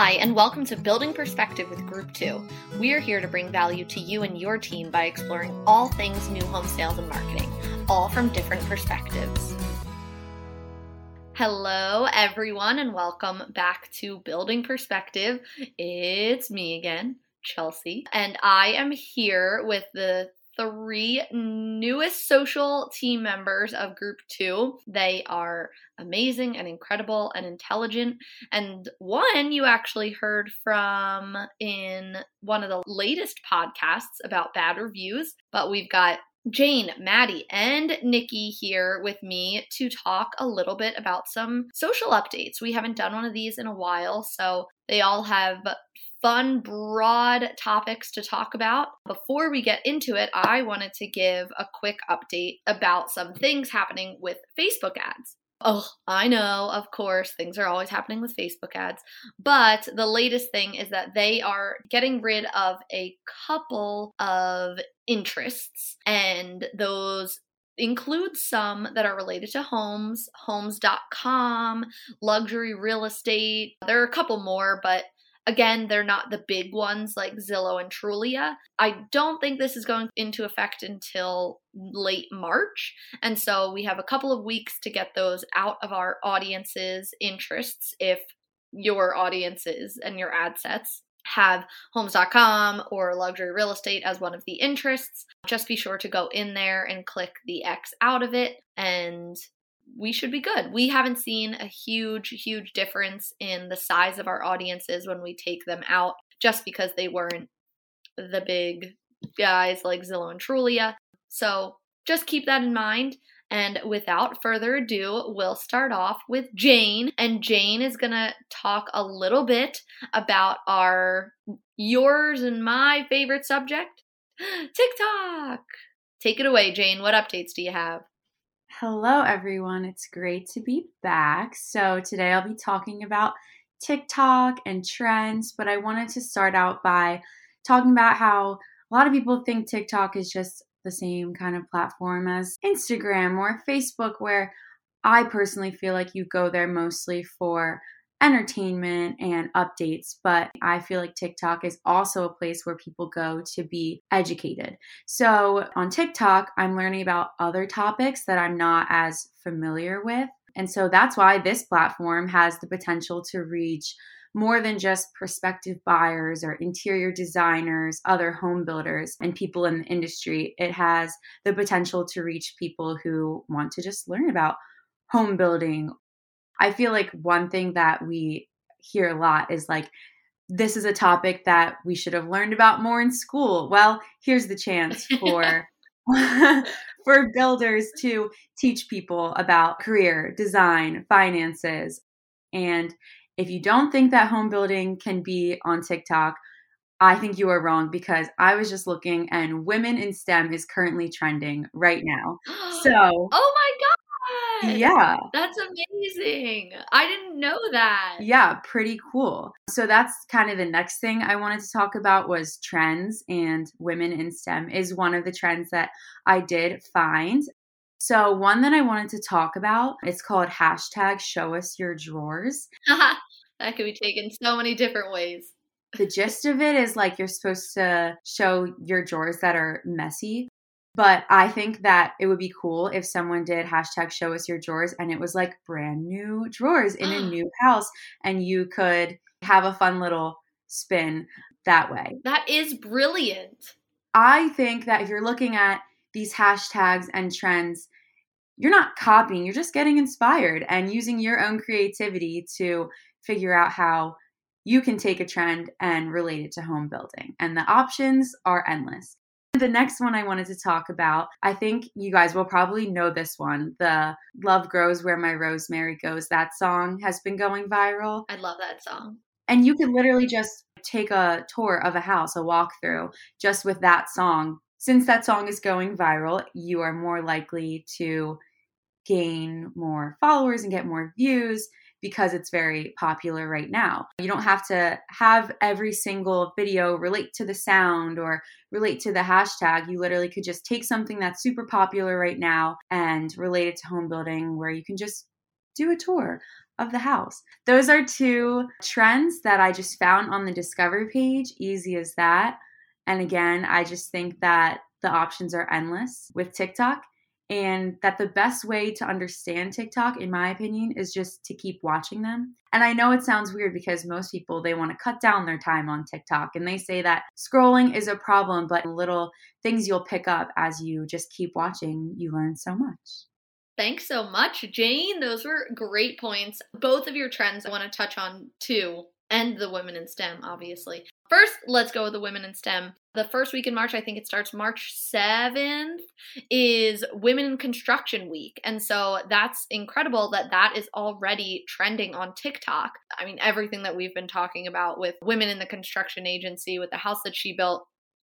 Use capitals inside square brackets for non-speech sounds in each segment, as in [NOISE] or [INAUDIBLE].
Hi, and welcome to Building Perspective with Group 2. We are here to bring value to you and your team by exploring all things new home sales and marketing, all from different perspectives. Hello, everyone, and welcome back to Building Perspective. It's me again, Chelsea, and I am here with the three newest social team members of Group 2. They are amazing and incredible and intelligent. And one you actually heard from in one of the latest podcasts about bad reviews, but we've got Jane, Maddie, and Nikki here with me to talk a little bit about some social updates. We haven't done one of these in a while, so they all have fun, broad topics to talk about. Before we get into it, I wanted to give a quick update about some things happening with Facebook ads. Oh, I know, of course, things are always happening with Facebook ads. But the latest thing is that they are getting rid of a couple of interests, and those include some that are related to homes, homes.com, luxury real estate. There are a couple more, but Again, they're not the big ones like Zillow and Trulia. I don't think this is going into effect until late March. And so we have a couple of weeks to get those out of our audience's interests if your audiences and your ad sets have homes.com or luxury real estate as one of the interests. Just be sure to go in there and click the X out of it and we should be good. We haven't seen a huge, huge difference in the size of our audiences when we take them out just because they weren't the big guys like Zillow and Trulia. So just keep that in mind. And without further ado, we'll start off with Jane. And Jane is going to talk a little bit about our, yours and my favorite subject, [GASPS] TikTok. Take it away, Jane. What updates do you have? Hello, everyone. It's great to be back. So, today I'll be talking about TikTok and trends, but I wanted to start out by talking about how a lot of people think TikTok is just the same kind of platform as Instagram or Facebook, where I personally feel like you go there mostly for entertainment and updates, but I feel like TikTok is also a place where people go to be educated. So on TikTok, I'm learning about other topics that I'm not as familiar with. And so that's why this platform has the potential to reach more than just prospective buyers or interior designers, other home builders, and people in the industry. It has the potential to reach people who want to just learn about home building I feel like one thing that we hear a lot is like, this is a topic that we should have learned about more in school. Well, here's the chance [LAUGHS] for [LAUGHS] for builders to teach people about career, design, finances. And if you don't think that home building can be on TikTok, I think you are wrong because I was just looking and women in STEM is currently trending right now. [GASPS] So, oh my god yeah. That's amazing. I didn't know that. Yeah, pretty cool. So that's kind of the next thing I wanted to talk about was trends and women in STEM is one of the trends that I did find. So one that I wanted to talk about, it's called hashtag show us your drawers. [LAUGHS] that could be taken so many different ways. The gist of it is like you're supposed to show your drawers that are messy but I think that it would be cool if someone did hashtag show us your drawers and it was like brand new drawers in a ah. new house and you could have a fun little spin that way. That is brilliant. I think that if you're looking at these hashtags and trends, you're not copying, you're just getting inspired and using your own creativity to figure out how you can take a trend and relate it to home building. And the options are endless. [LAUGHS] The next one I wanted to talk about, I think you guys will probably know this one. The Love Grows Where My Rosemary Goes. That song has been going viral. I love that song. And you can literally just take a tour of a house, a walkthrough, just with that song. Since that song is going viral, you are more likely to gain more followers and get more views because it's very popular right now. You don't have to have every single video relate to the sound or relate to the hashtag. You literally could just take something that's super popular right now and relate it to home building where you can just do a tour of the house. Those are two trends that I just found on the discovery page. Easy as that. And again, I just think that the options are endless with TikTok and that the best way to understand TikTok in my opinion is just to keep watching them. And I know it sounds weird because most people they want to cut down their time on TikTok and they say that scrolling is a problem but little things you'll pick up as you just keep watching, you learn so much. Thanks so much, Jane. Those were great points. Both of your trends I want to touch on too and the women in STEM, obviously. First, let's go with the women in STEM. The first week in March, I think it starts March 7th, is Women in Construction Week. And so that's incredible that that is already trending on TikTok. I mean, everything that we've been talking about with women in the construction agency, with the house that she built,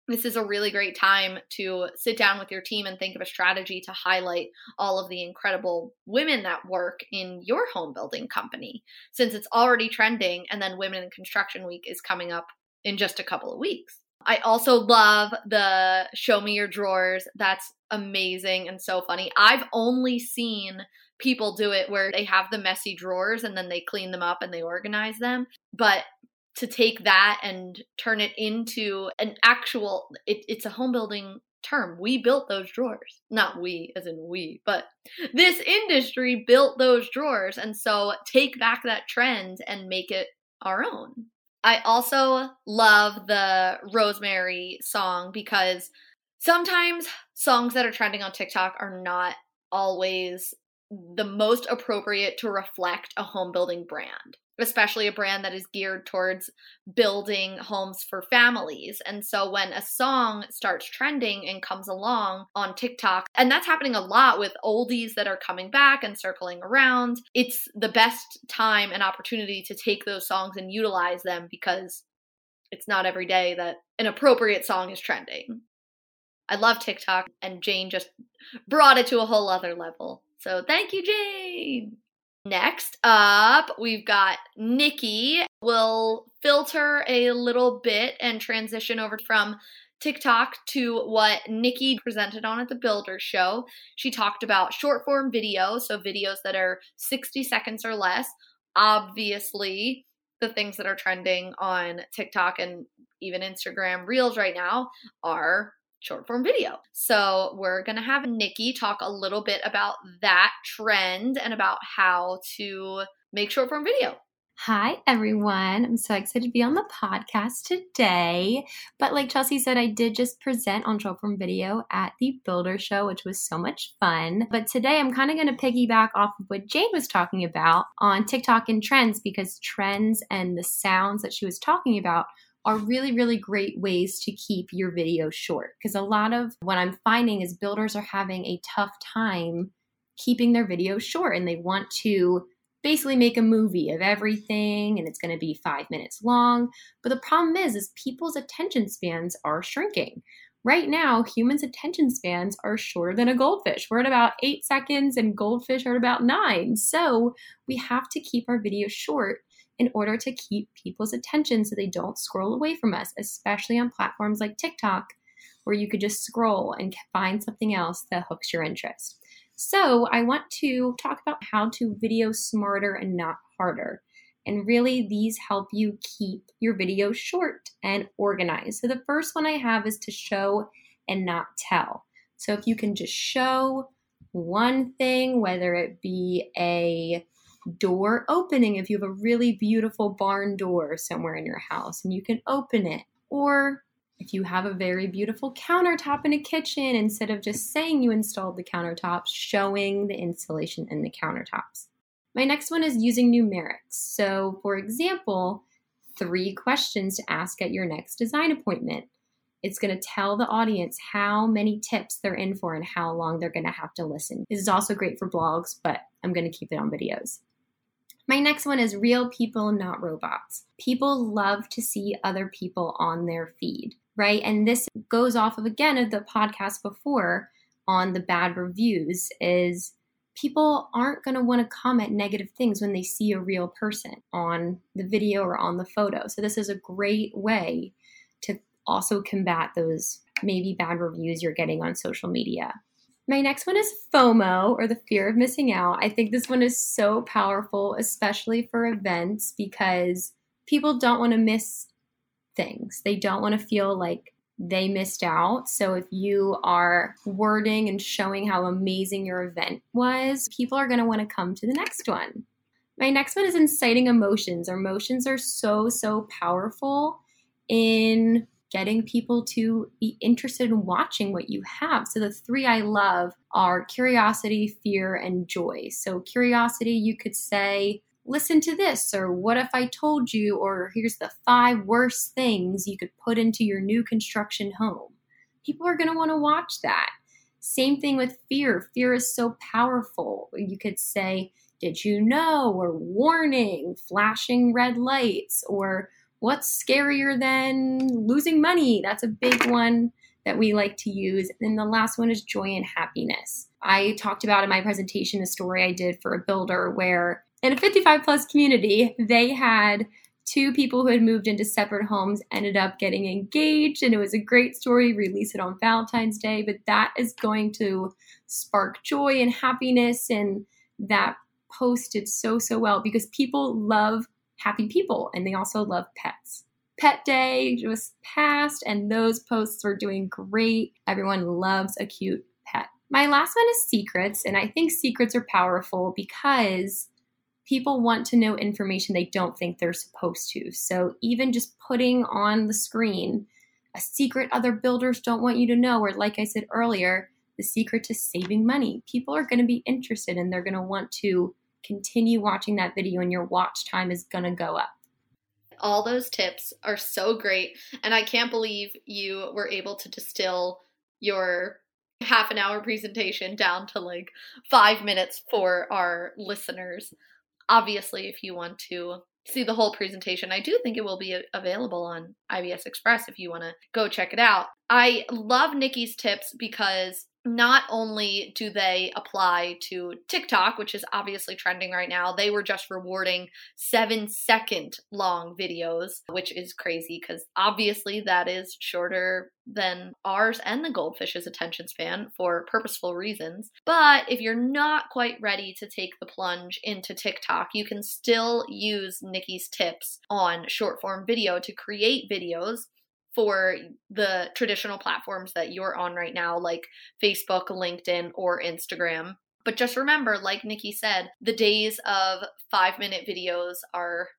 this is a really great time to sit down with your team and think of a strategy to highlight all of the incredible women that work in your home building company since it's already trending and then women in construction week is coming up in just a couple of weeks. I also love the show me your drawers. That's amazing and so funny. I've only seen people do it where they have the messy drawers and then they clean them up and they organize them but to take that and turn it into an actual it, it's a home building term. We built those drawers. Not we as in we but [LAUGHS] this industry built those drawers and so take back that trend and make it our own. I also love the rosemary song because sometimes songs that are trending on tiktok are not always the most appropriate to reflect a home building brand especially a brand that is geared towards building homes for families. And so when a song starts trending and comes along on TikTok, and that's happening a lot with oldies that are coming back and circling around, it's the best time and opportunity to take those songs and utilize them because it's not every day that an appropriate song is trending. I love TikTok, and Jane just brought it to a whole other level. So thank you, Jane. Next up, we've got Nikki. We'll filter a little bit and transition over from TikTok to what Nikki presented on at the Builder Show. She talked about short form videos, so videos that are 60 seconds or less. Obviously, the things that are trending on TikTok and even Instagram Reels right now are short form video. So we're going to have Nikki talk a little bit about that trend and about how to make short form video. Hi, everyone. I'm so excited to be on the podcast today. But like Chelsea said, I did just present on short form video at the Builder Show, which was so much fun. But today I'm kind of going to piggyback off of what Jane was talking about on TikTok and trends because trends and the sounds that she was talking about are really, really great ways to keep your video short. Because a lot of what I'm finding is builders are having a tough time keeping their videos short and they want to basically make a movie of everything and it's going to be five minutes long. But the problem is, is people's attention spans are shrinking. Right now, humans' attention spans are shorter than a goldfish. We're at about eight seconds and goldfish are at about nine. So we have to keep our videos short in order to keep people's attention so they don't scroll away from us, especially on platforms like TikTok, where you could just scroll and find something else that hooks your interest. So, I want to talk about how to video smarter and not harder. And really, these help you keep your video short and organized. So, the first one I have is to show and not tell. So, if you can just show one thing, whether it be a door opening if you have a really beautiful barn door somewhere in your house and you can open it. Or if you have a very beautiful countertop in a kitchen, instead of just saying you installed the countertops, showing the installation in the countertops. My next one is using numerics. So, for example, three questions to ask at your next design appointment. It's going to tell the audience how many tips they're in for and how long they're going to have to listen. This is also great for blogs, but I'm going to keep it on videos. My next one is real people, not robots. People love to see other people on their feed, right? And this goes off of again of the podcast before on the bad reviews is people aren't going to want to comment negative things when they see a real person on the video or on the photo. So this is a great way to also combat those maybe bad reviews you're getting on social media. My next one is FOMO or the fear of missing out. I think this one is so powerful, especially for events, because people don't want to miss things. They don't want to feel like they missed out. So if you are wording and showing how amazing your event was, people are going to want to come to the next one. My next one is inciting emotions. Our emotions are so, so powerful in getting people to be interested in watching what you have. So the three I love are curiosity, fear, and joy. So curiosity, you could say, listen to this, or what if I told you, or here's the five worst things you could put into your new construction home. People are going to want to watch that. Same thing with fear. Fear is so powerful. You could say, Did you know? or warning, flashing red lights, or what's scarier than losing money? That's a big one that we like to use. And the last one is joy and happiness. I talked about in my presentation a story I did for a builder where in a 55 plus community, they had two people who had moved into separate homes ended up getting engaged and it was a great story release it on valentine's day but that is going to spark joy and happiness and that posted so so well because people love happy people and they also love pets pet day just passed and those posts were doing great everyone loves a cute pet my last one is secrets and i think secrets are powerful because people want to know information they don't think they're supposed to. So even just putting on the screen a secret other builders don't want you to know, or like I said earlier, the secret to saving money. People are going to be interested and they're going to want to continue watching that video, and your watch time is going to go up. All those tips are so great. And I can't believe you were able to distill your half an hour presentation down to like five minutes for our listeners obviously, if you want to see the whole presentation, I do think it will be available on IBS Express if you want to go check it out. I love Nikki's tips because not only do they apply to TikTok, which is obviously trending right now, they were just rewarding seven second long videos, which is crazy because obviously that is shorter than ours and the goldfish's attention span for purposeful reasons. But if you're not quite ready to take the plunge into TikTok, you can still use Nikki's tips on short form video to create videos for the traditional platforms that you're on right now, like Facebook, LinkedIn, or Instagram. But just remember, like Nikki said, the days of five minute videos are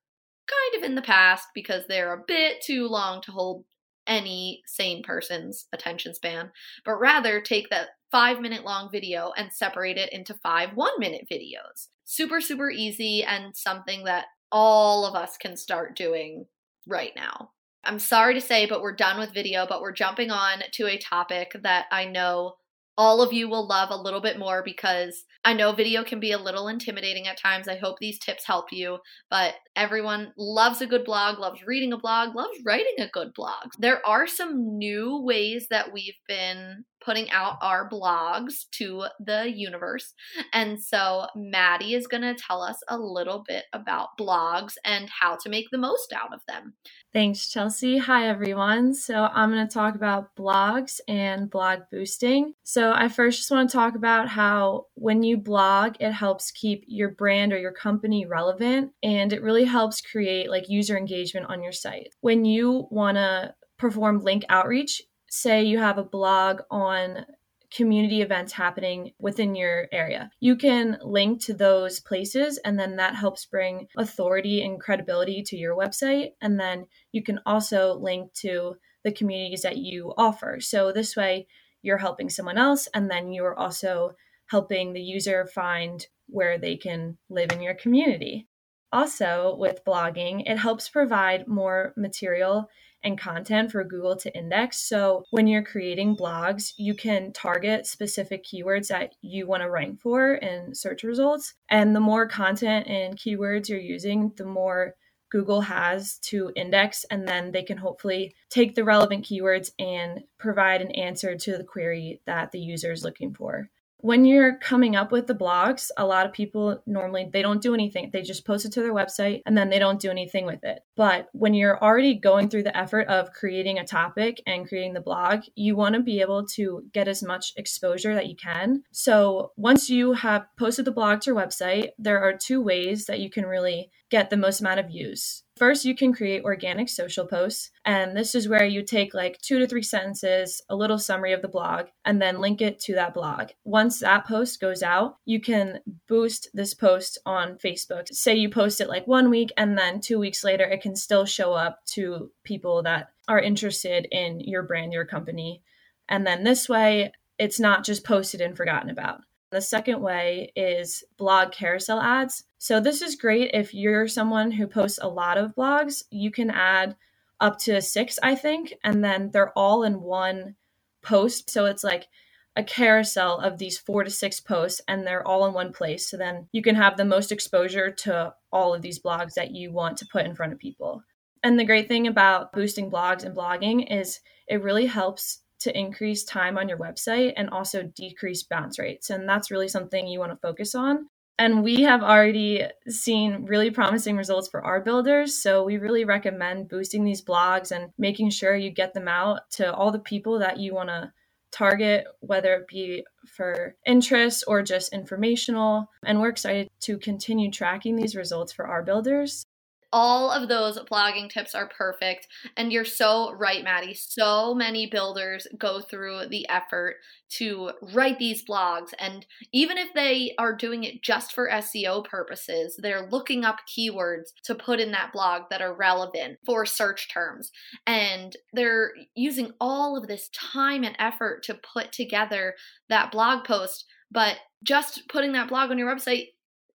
kind of in the past because they're a bit too long to hold any sane person's attention span, but rather take that five minute long video and separate it into five one minute videos. Super, super easy and something that all of us can start doing right now. I'm sorry to say, but we're done with video, but we're jumping on to a topic that I know all of you will love a little bit more because I know video can be a little intimidating at times. I hope these tips help you, but everyone loves a good blog, loves reading a blog, loves writing a good blog. There are some new ways that we've been putting out our blogs to the universe. And so Maddie is going to tell us a little bit about blogs and how to make the most out of them. Thanks, Chelsea. Hi, everyone. So, I'm going to talk about blogs and blog boosting. So, I first just want to talk about how when you blog, it helps keep your brand or your company relevant and it really helps create like user engagement on your site. When you want to perform link outreach, say you have a blog on community events happening within your area. You can link to those places, and then that helps bring authority and credibility to your website. And then you can also link to the communities that you offer. So this way, you're helping someone else, and then you're also helping the user find where they can live in your community. Also, with blogging, it helps provide more material and content for Google to index. So when you're creating blogs, you can target specific keywords that you want to rank for in search results. And the more content and keywords you're using, the more Google has to index, and then they can hopefully take the relevant keywords and provide an answer to the query that the user is looking for. When you're coming up with the blogs a lot of people normally they don't do anything. They just post it to their website and then they don't do anything with it. But when you're already going through the effort of creating a topic and creating the blog you want to be able to get as much exposure that you can. So once you have posted the blog to your website there are two ways that you can really get the most amount of views First, you can create organic social posts. And this is where you take like two to three sentences, a little summary of the blog, and then link it to that blog. Once that post goes out, you can boost this post on Facebook. Say you post it like one week, and then two weeks later, it can still show up to people that are interested in your brand, your company. And then this way, it's not just posted and forgotten about. The second way is blog carousel ads. So, this is great if you're someone who posts a lot of blogs. You can add up to six, I think, and then they're all in one post. So, it's like a carousel of these four to six posts, and they're all in one place. So, then you can have the most exposure to all of these blogs that you want to put in front of people. And the great thing about boosting blogs and blogging is it really helps to increase time on your website and also decrease bounce rates. And that's really something you want to focus on. And we have already seen really promising results for our builders. So we really recommend boosting these blogs and making sure you get them out to all the people that you want to target, whether it be for interest or just informational. And we're excited to continue tracking these results for our builders all of those blogging tips are perfect. And you're so right, Maddie. So many builders go through the effort to write these blogs. And even if they are doing it just for SEO purposes, they're looking up keywords to put in that blog that are relevant for search terms. And they're using all of this time and effort to put together that blog post. But just putting that blog on your website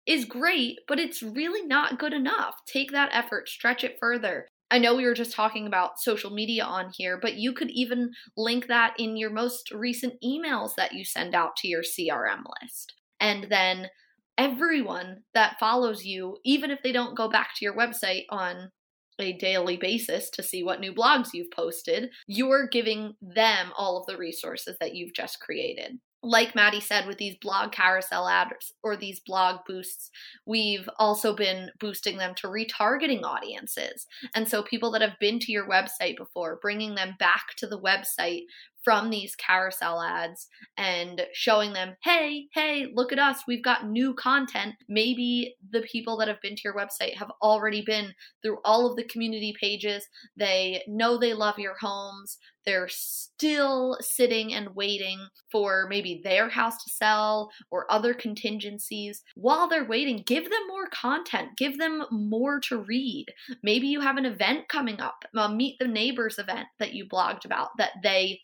is great, but it's really not good enough. Take that effort, stretch it further. I know we were just talking about social media on here, but you could even link that in your most recent emails that you send out to your CRM list. And then everyone that follows you, even if they don't go back to your website on a daily basis to see what new blogs you've posted, you're giving them all of the resources that you've just created like Maddie said, with these blog carousel ads or these blog boosts, we've also been boosting them to retargeting audiences. And so, people that have been to your website before, bringing them back to the website from these carousel ads and showing them, hey, hey, look at us, we've got new content. Maybe the people that have been to your website have already been through all of the community pages. They know they love your homes. They're still sitting and waiting for maybe their house to sell or other contingencies. While they're waiting, give them more content, give them more to read. Maybe you have an event coming up, a Meet the Neighbors event that you blogged about that they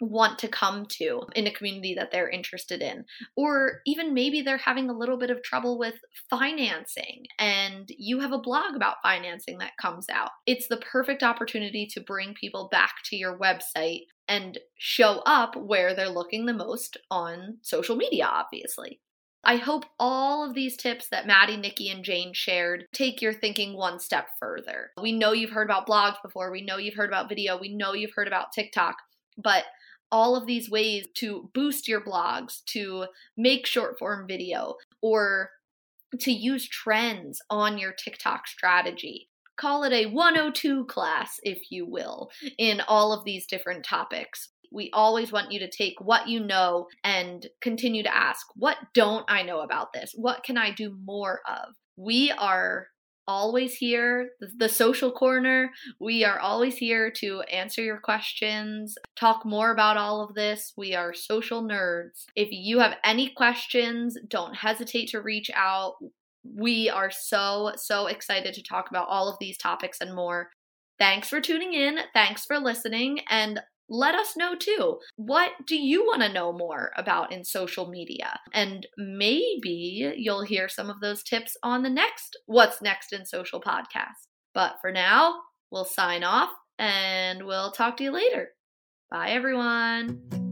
want to come to in a community that they're interested in. Or even maybe they're having a little bit of trouble with financing and you have a blog about financing that comes out. It's the perfect opportunity to bring people back to your website and show up where they're looking the most on social media, obviously. I hope all of these tips that Maddie, Nikki, and Jane shared take your thinking one step further. We know you've heard about blogs before, we know you've heard about video, we know you've heard about TikTok, but all of these ways to boost your blogs, to make short form video, or to use trends on your TikTok strategy. Call it a 102 class, if you will, in all of these different topics. We always want you to take what you know and continue to ask, what don't I know about this? What can I do more of? We are always here, the, social corner. We are always here to answer your questions, talk more about all of this. We are social nerds. If you have any questions, don't hesitate to reach out. We are so, so excited to talk about all of these topics and more. Thanks for tuning in. Thanks for listening. And let us know too. What do you want to know more about in social media? And maybe you'll hear some of those tips on the next What's Next in Social podcast. But for now, we'll sign off and we'll talk to you later. Bye, everyone.